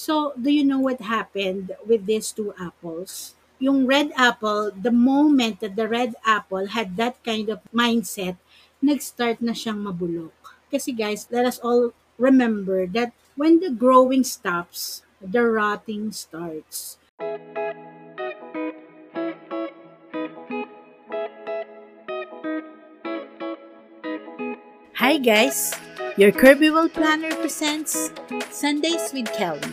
So, do you know what happened with these two apples? Yung red apple, the moment that the red apple had that kind of mindset, nag-start na siyang mabulok. Kasi guys, let us all remember that when the growing stops, the rotting starts. Hi guys! Your Kirby World Planner presents Sundays with Kelly,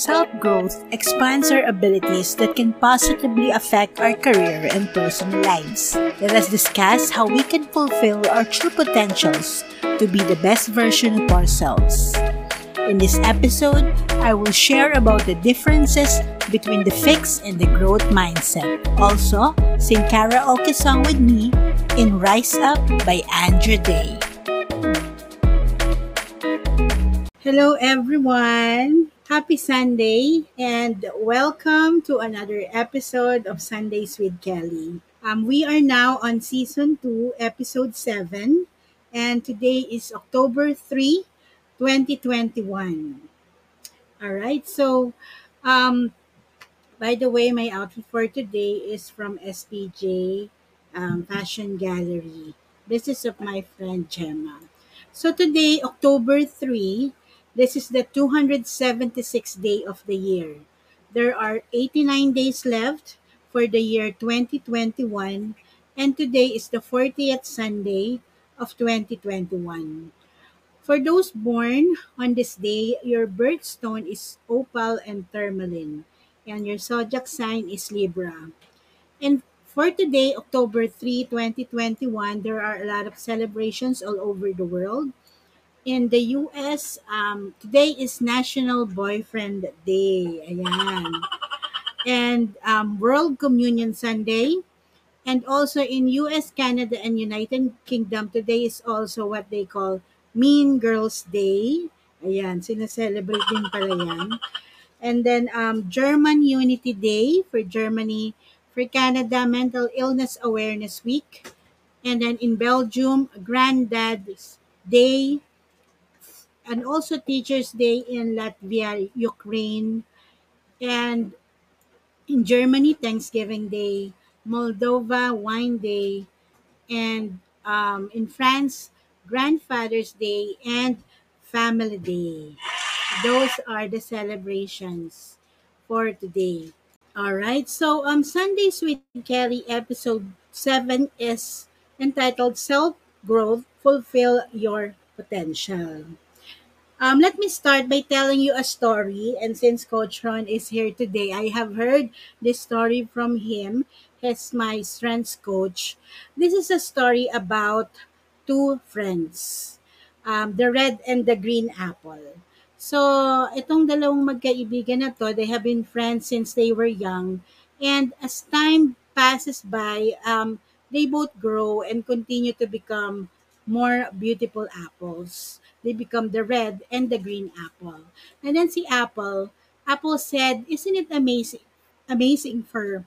Self growth expands our abilities that can positively affect our career and personal lives. Let us discuss how we can fulfill our true potentials to be the best version of ourselves. In this episode, I will share about the differences between the fixed and the growth mindset. Also, sing karaoke song with me in Rise Up by Andra Day. Hello everyone. Happy Sunday and welcome to another episode of Sundays with Kelly. Um, we are now on season 2, episode 7, and today is October 3, 2021. All right, so um, by the way, my outfit for today is from SPJ um, Fashion Gallery. This is of my friend Gemma. So today, October 3, this is the 276th day of the year. There are 89 days left for the year 2021 and today is the 40th Sunday of 2021. For those born on this day, your birthstone is opal and tourmaline and your zodiac sign is Libra. And for today, October 3, 2021, there are a lot of celebrations all over the world in the US, um, today is National Boyfriend Day. Ayan. And um, World Communion Sunday. And also in US, Canada, and United Kingdom, today is also what they call Mean Girls Day. Ayan, sinaselebrate din pala yan. And then um, German Unity Day for Germany. For Canada, Mental Illness Awareness Week. And then in Belgium, Granddad's Day and also Teachers' Day in Latvia, Ukraine, and in Germany, Thanksgiving Day, Moldova, Wine Day, and um, in France, Grandfather's Day and Family Day. Those are the celebrations for today. All right. So, um, Sundays with Kelly episode 7 is entitled Self Growth Fulfill Your Potential. Um, let me start by telling you a story. And since Coach Ron is here today, I have heard this story from him. He's my strengths coach. This is a story about two friends, um, the red and the green apple. So, itong dalawang magkaibigan na to, they have been friends since they were young. And as time passes by, um, they both grow and continue to become more beautiful apples. They become the red and the green apple. And then see Apple, Apple said, "Isn't it amazing? Amazing for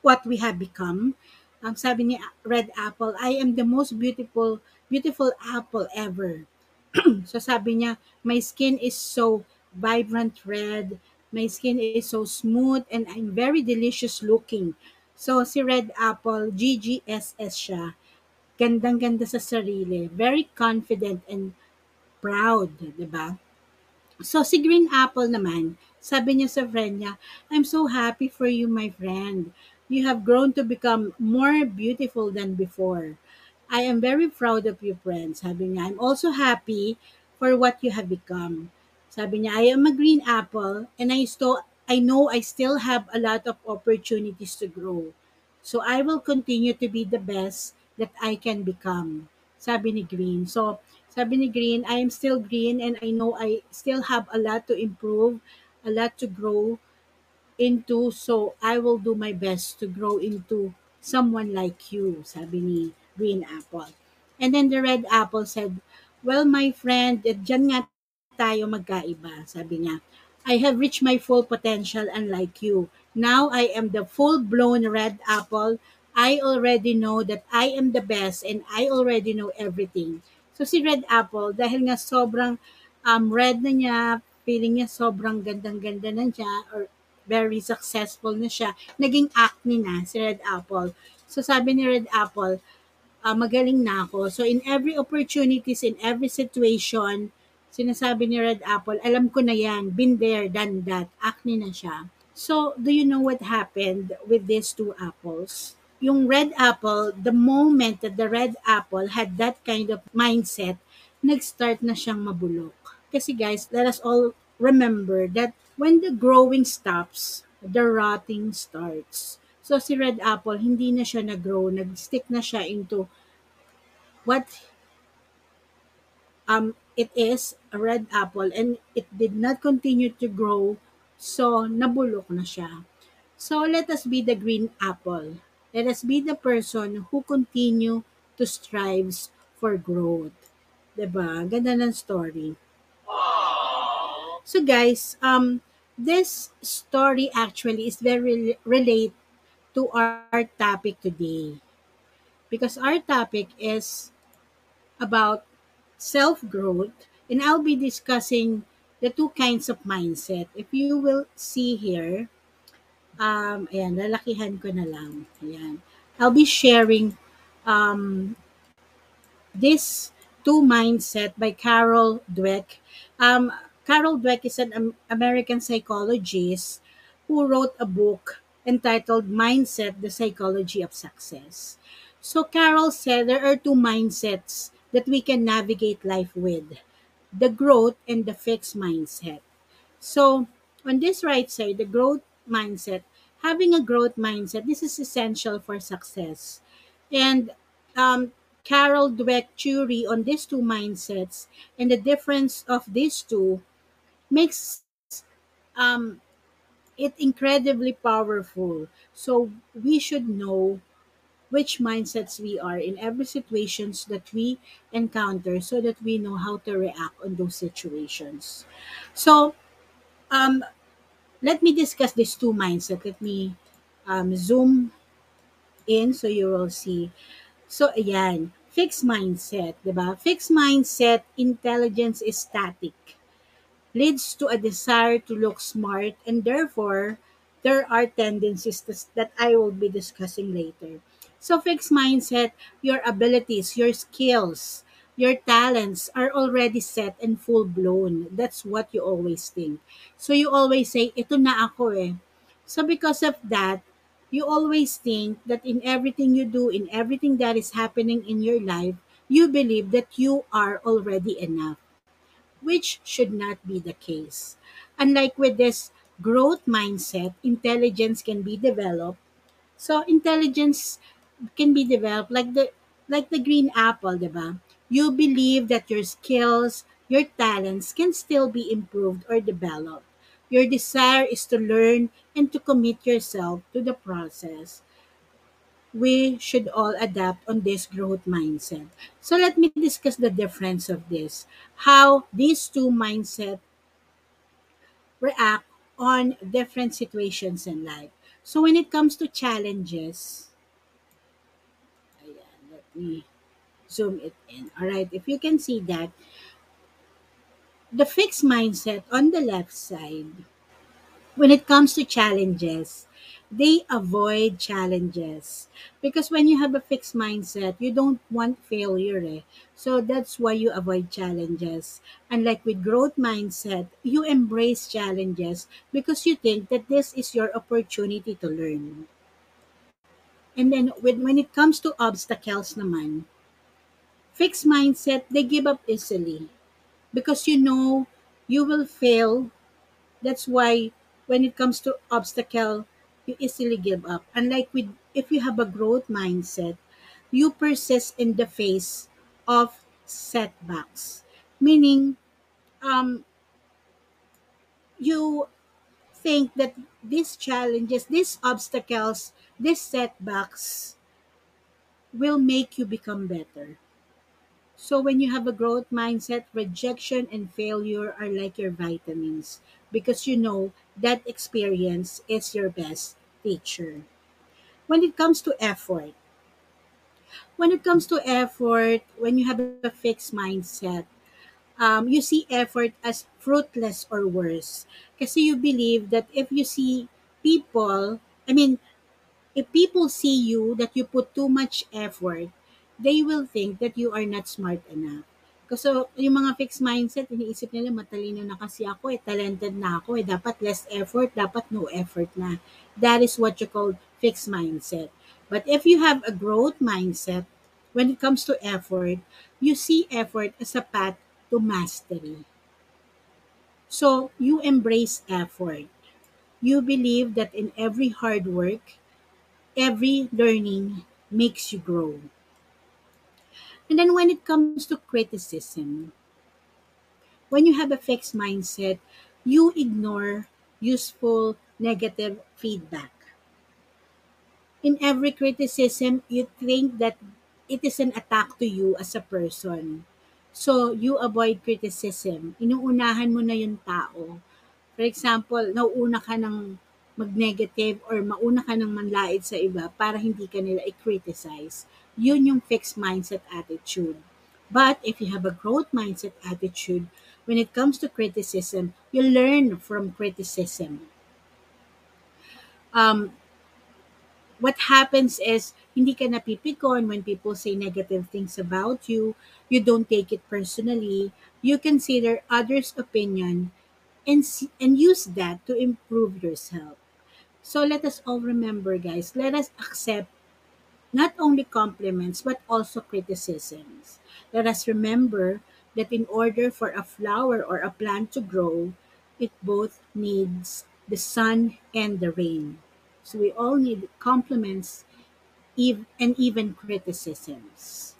what we have become." Um, sabi ni Red Apple, "I am the most beautiful beautiful apple ever." so sabi niya, "My skin is so vibrant red. My skin is so smooth and I'm very delicious looking." So si Red Apple, GGSS siya gandang-ganda sa sarili, very confident and proud, 'di ba? So si Green Apple naman, sabi niya sa friend niya, I'm so happy for you, my friend. You have grown to become more beautiful than before. I am very proud of you, friend. Sabi niya, I'm also happy for what you have become. Sabi niya, I am a green apple and I still I know I still have a lot of opportunities to grow. So I will continue to be the best that I can become. Sabi ni Green. So, sabi ni Green, I am still green and I know I still have a lot to improve. a lot to grow into so I will do my best to grow into someone like you, sabi ni Green Apple. And then the Red Apple said, Well, my friend, eh, dyan nga tayo magkaiba, sabi niya. I have reached my full potential unlike you. Now I am the full-blown red apple. I already know that I am the best and I already know everything. So si Red Apple, dahil nga sobrang um, red na niya, feeling niya sobrang gandang-ganda na siya or very successful na siya, naging acne na si Red Apple. So sabi ni Red Apple, ah, magaling na ako. So in every opportunities, in every situation, sinasabi ni Red Apple, alam ko na yan, been there, done that, acne na siya. So, do you know what happened with these two apples? Yung red apple, the moment that the red apple had that kind of mindset, nag-start na siyang mabulok. Kasi guys, let us all remember that when the growing stops, the rotting starts. So si red apple, hindi na siya nag-grow, nag-stick na siya into what um, it is a red apple and it did not continue to grow so nabulok na siya. So let us be the green apple. Let us be the person who continue to strives for growth. 'Di ba? Ganda ng story. So guys, um this story actually is very relate to our topic today. Because our topic is about self growth, and I'll be discussing the two kinds of mindset. If you will see here, um, ayan, lalakihan ko na lang. Ayan. I'll be sharing um, this two mindset by Carol Dweck. Um, Carol Dweck is an American psychologist who wrote a book entitled Mindset: The Psychology of Success. So Carol said there are two mindsets that we can navigate life with the growth and the fixed mindset. So, on this right side, the growth mindset, having a growth mindset, this is essential for success. And um, Carol Dweck theory on these two mindsets and the difference of these two makes um, it incredibly powerful. So, we should know which mindsets we are in every situations that we encounter so that we know how to react on those situations. So, um, let me discuss these two mindset. Let me um, zoom in so you will see. So, ayan. Fixed mindset, di ba? Fixed mindset, intelligence is static leads to a desire to look smart, and therefore, there are tendencies to- that I will be discussing later. So, fixed mindset, your abilities, your skills, your talents are already set and full blown. That's what you always think. So, you always say, ito na ako eh. So, because of that, you always think that in everything you do, in everything that is happening in your life, you believe that you are already enough which should not be the case. Unlike with this growth mindset, intelligence can be developed. So intelligence can be developed like the like the green apple, diba? You believe that your skills, your talents can still be improved or developed. Your desire is to learn and to commit yourself to the process we should all adapt on this growth mindset. So let me discuss the difference of this. How these two mindset react on different situations in life. So when it comes to challenges, ayan, let me zoom it in. All right, if you can see that the fixed mindset on the left side when it comes to challenges, they avoid challenges. Because when you have a fixed mindset, you don't want failure. Eh? So that's why you avoid challenges. And like with growth mindset, you embrace challenges because you think that this is your opportunity to learn. And then when, when it comes to obstacles naman, fixed mindset, they give up easily. Because you know you will fail That's why when it comes to obstacle, you easily give up. Unlike with if you have a growth mindset, you persist in the face of setbacks. Meaning, um, you think that these challenges, these obstacles, these setbacks will make you become better. So when you have a growth mindset, rejection and failure are like your vitamins because you know that experience is your best teacher. When it comes to effort, when it comes to effort, when you have a fixed mindset, um, you see effort as fruitless or worse. Kasi you believe that if you see people, I mean, if people see you that you put too much effort, they will think that you are not smart enough. Kasi yung mga fixed mindset, iniisip nila matalino na kasi ako eh, talented na ako eh, dapat less effort, dapat no effort na. That is what you call fixed mindset. But if you have a growth mindset, when it comes to effort, you see effort as a path to mastery. So you embrace effort. You believe that in every hard work, every learning makes you grow. And then when it comes to criticism, when you have a fixed mindset, you ignore useful negative feedback. In every criticism, you think that it is an attack to you as a person. So, you avoid criticism. Inuunahan mo na yung tao. For example, nauuna ka ng mag-negative or mauna ka ng manlait sa iba para hindi ka nila i-criticize. Yun yung fixed mindset attitude. But if you have a growth mindset attitude, when it comes to criticism, you learn from criticism. Um, what happens is hindi ka napipikon when people say negative things about you. You don't take it personally. You consider others' opinion and and use that to improve yourself. So let us all remember, guys. Let us accept not only compliments but also criticisms. Let us remember that in order for a flower or a plant to grow, it both needs the sun and the rain. So we all need compliments and even criticisms.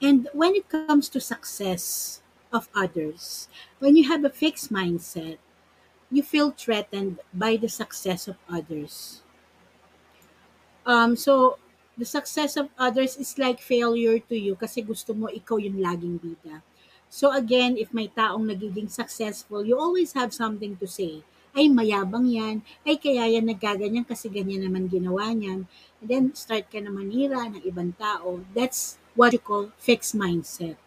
And when it comes to success of others, when you have a fixed mindset, you feel threatened by the success of others. Um, so, the success of others is like failure to you kasi gusto mo ikaw yung laging bida. So again, if may taong nagiging successful, you always have something to say. Ay, mayabang yan. Ay, kaya yan nagkaganyan kasi ganyan naman ginawa niyan. And then, start ka na manira ng ibang tao. That's what you call fixed mindset.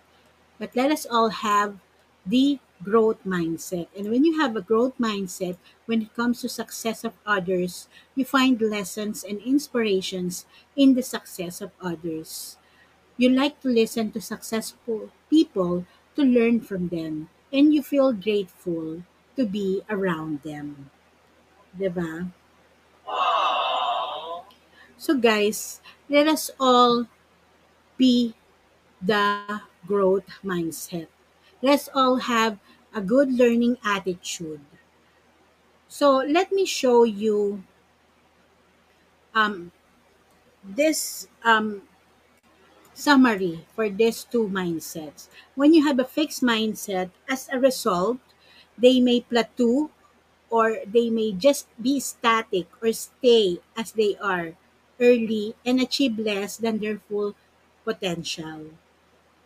But let us all have the growth mindset. And when you have a growth mindset, when it comes to success of others, you find lessons and inspirations in the success of others. You like to listen to successful people to learn from them, and you feel grateful to be around them. ba? So guys, let us all be the growth mindset. Let's all have a good learning attitude. So let me show you um, this um, summary for these two mindsets. When you have a fixed mindset, as a result, they may plateau or they may just be static or stay as they are early and achieve less than their full potential.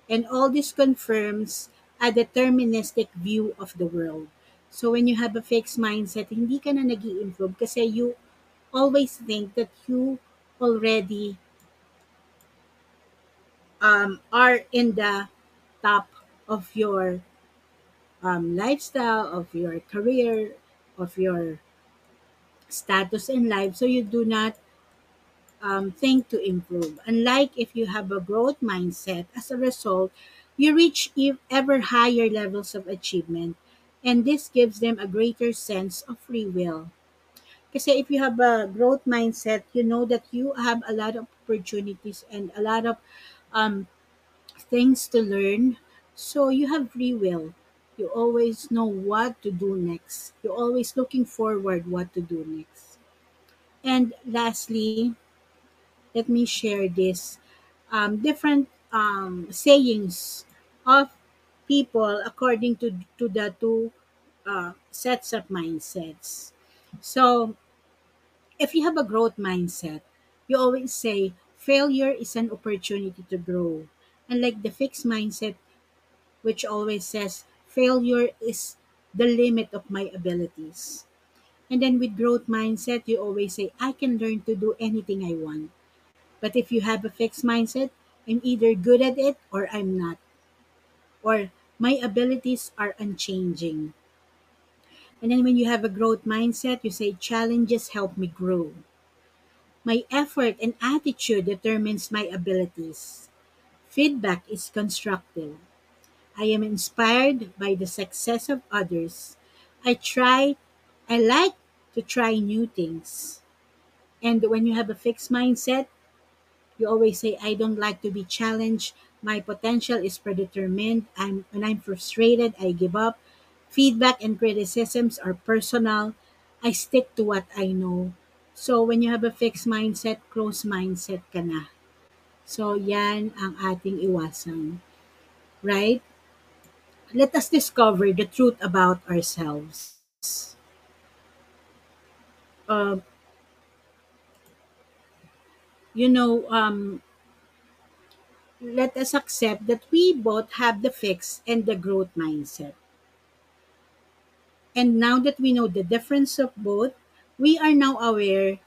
And all this confirms a deterministic view of the world. So when you have a fixed mindset, hindi ka na nag improve kasi you always think that you already um, are in the top of your um, lifestyle, of your career, of your status in life. So you do not um, think to improve. Unlike if you have a growth mindset, as a result, you reach ever higher levels of achievement. And this gives them a greater sense of free will. Kasi if you have a growth mindset, you know that you have a lot of opportunities and a lot of um, things to learn. So you have free will. You always know what to do next. You're always looking forward what to do next. And lastly, let me share this um, different um, sayings of people according to to the two uh, sets of mindsets. So, if you have a growth mindset, you always say failure is an opportunity to grow. Unlike the fixed mindset, which always says failure is the limit of my abilities. And then with growth mindset, you always say, I can learn to do anything I want. But if you have a fixed mindset, I'm either good at it or I'm not. Or my abilities are unchanging. And then when you have a growth mindset, you say, challenges help me grow. My effort and attitude determines my abilities. Feedback is constructive. I am inspired by the success of others. I try, I like to try new things. And when you have a fixed mindset, you always say, I don't like to be challenged. My potential is predetermined. I'm, when I'm frustrated, I give up. Feedback and criticisms are personal. I stick to what I know. So, when you have a fixed mindset, closed mindset ka na. So, yan ang ating iwasan. Right? Let us discover the truth about ourselves. Uh, you know, um, let us accept that we both have the fixed and the growth mindset. And now that we know the difference of both, we are now aware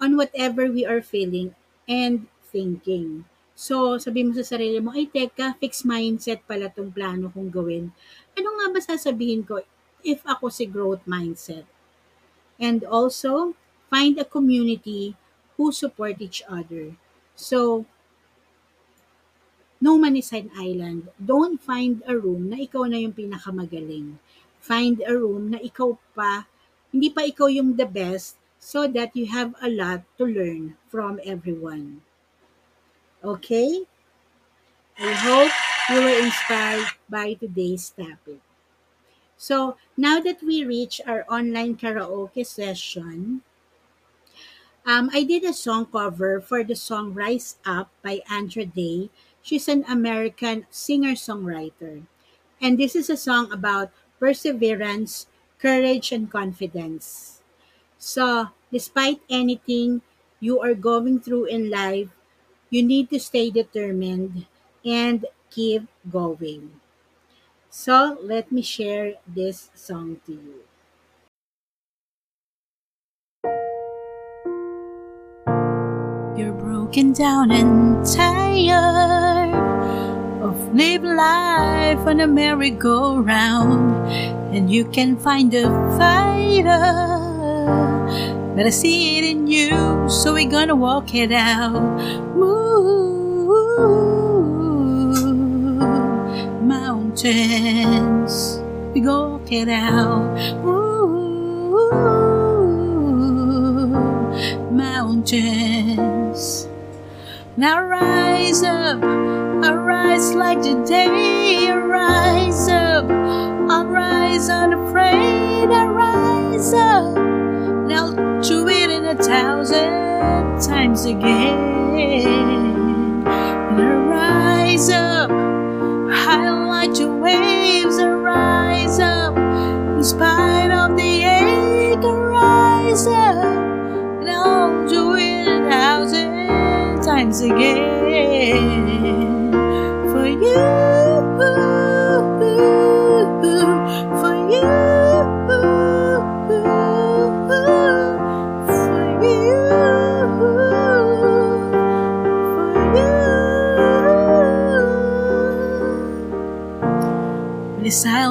on whatever we are feeling and thinking. So, sabi mo sa sarili mo, ay teka, fixed mindset pala tong plano kong gawin. Ano nga ba sasabihin ko if ako si growth mindset? And also, find a community who support each other. So, no man is an island. Don't find a room na ikaw na yung pinakamagaling. Find a room na ikaw pa, hindi pa ikaw yung the best so that you have a lot to learn from everyone. Okay? I hope you were inspired by today's topic. So, now that we reach our online karaoke session, um, I did a song cover for the song Rise Up by Andra Day. She's an American singer-songwriter. And this is a song about perseverance, courage, and confidence. So, despite anything you are going through in life, you need to stay determined and keep going. So, let me share this song to you. You're broken down and tired living life on a merry-go-round, and you can find a fighter. But I see it in you, so we're gonna walk it out. Move mountains, we go walk it out. Move mountains. Now rise up, arise like the day, rise up, I'll rise unafraid, I rise up, and I'll do it in a thousand times again. And I rise up, high like the waves, I rise up, in spite of the ache, I rise up, and I'll do it a thousand times again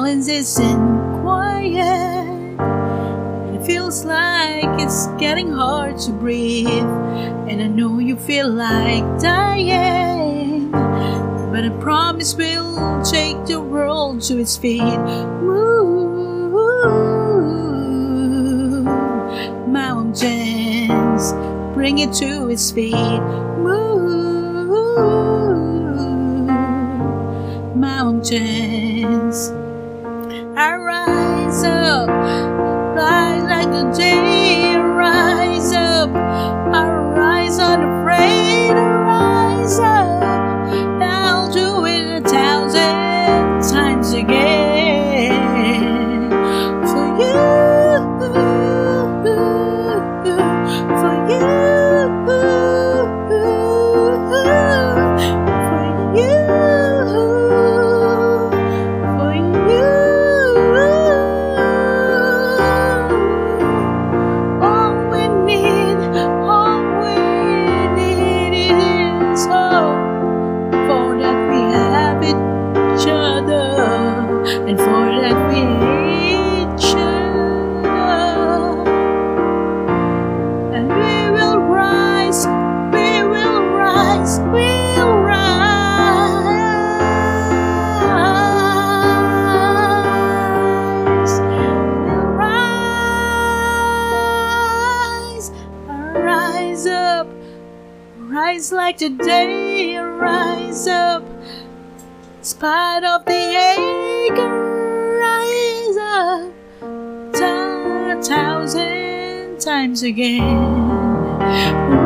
silence isn't quiet. It feels like it's getting hard to breathe. And I know you feel like dying. But I promise we'll take the world to its feet. Move mountains, bring it to its feet. Move mountains. Up, rise like the day, rise Mm-hmm.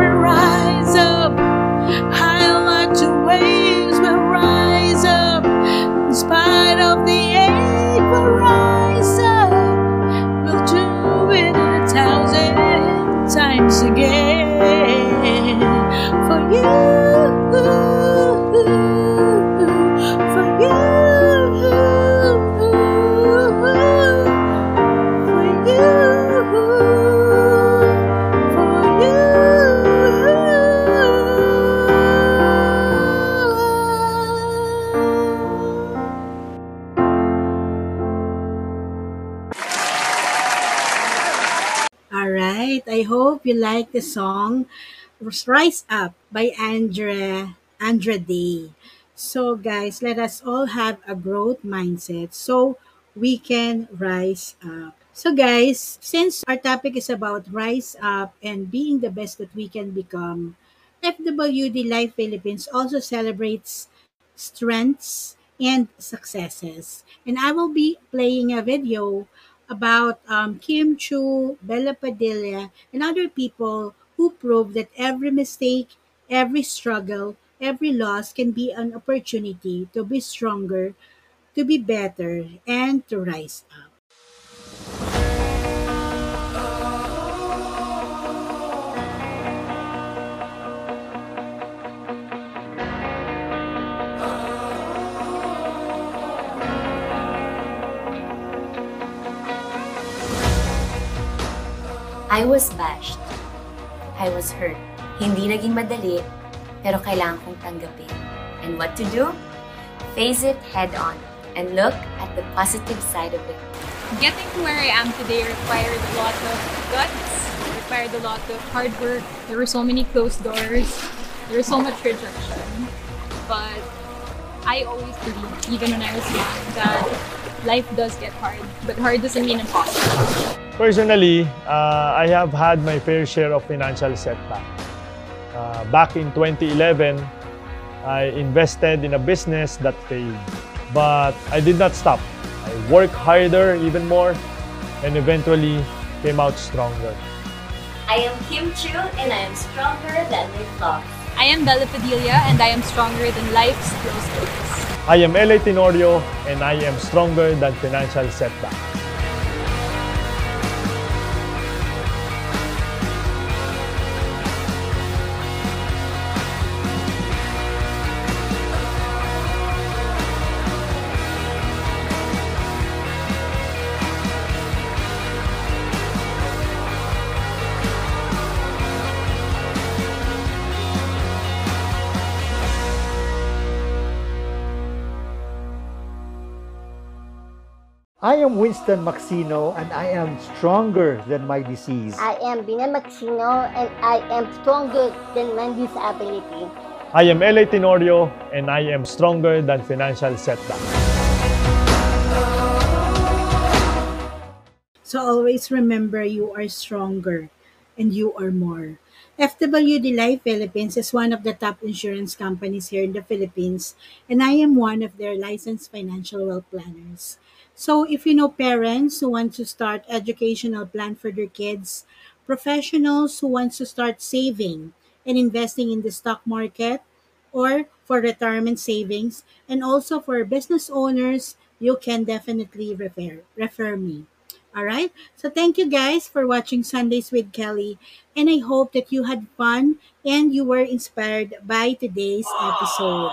You like the song Rise Up by Andra Andra Day. So guys, let us all have a growth mindset so we can rise up. So guys, since our topic is about rise up and being the best that we can become, FWD Life Philippines also celebrates strengths and successes. And I will be playing a video about um, Kim Chu, Bella Padilla, and other people who prove that every mistake, every struggle, every loss can be an opportunity to be stronger, to be better, and to rise up. I was bashed. I was hurt. Hindi naging madali, pero kailangan kong tanggapin. And what to do? Face it head on and look at the positive side of it. Getting to where I am today required a lot of guts, required a lot of hard work. There were so many closed doors. There was so much rejection. But I always believed, even when I was young, that life does get hard. But hard doesn't mean impossible. Personally, uh, I have had my fair share of financial setback. Uh, back in 2011, I invested in a business that failed. But I did not stop. I worked harder even more and eventually came out stronger. I am Kim Chiu and I am stronger than my flaws. I am Bela Padilla and I am stronger than life's closed doors. I am LA Tenorio and I am stronger than financial setback. I am Winston Maxino and I am stronger than my disease. I am Bina Maxino and I am stronger than my disability. I am LA Tenorio and I am stronger than financial setback. So always remember you are stronger and you are more. FWD Life Philippines is one of the top insurance companies here in the Philippines, and I am one of their licensed financial wealth planners. So if you know parents who want to start educational plan for their kids, professionals who want to start saving and investing in the stock market, or for retirement savings, and also for business owners, you can definitely refer refer me. All right. So thank you guys for watching Sundays with Kelly. And I hope that you had fun and you were inspired by today's episode.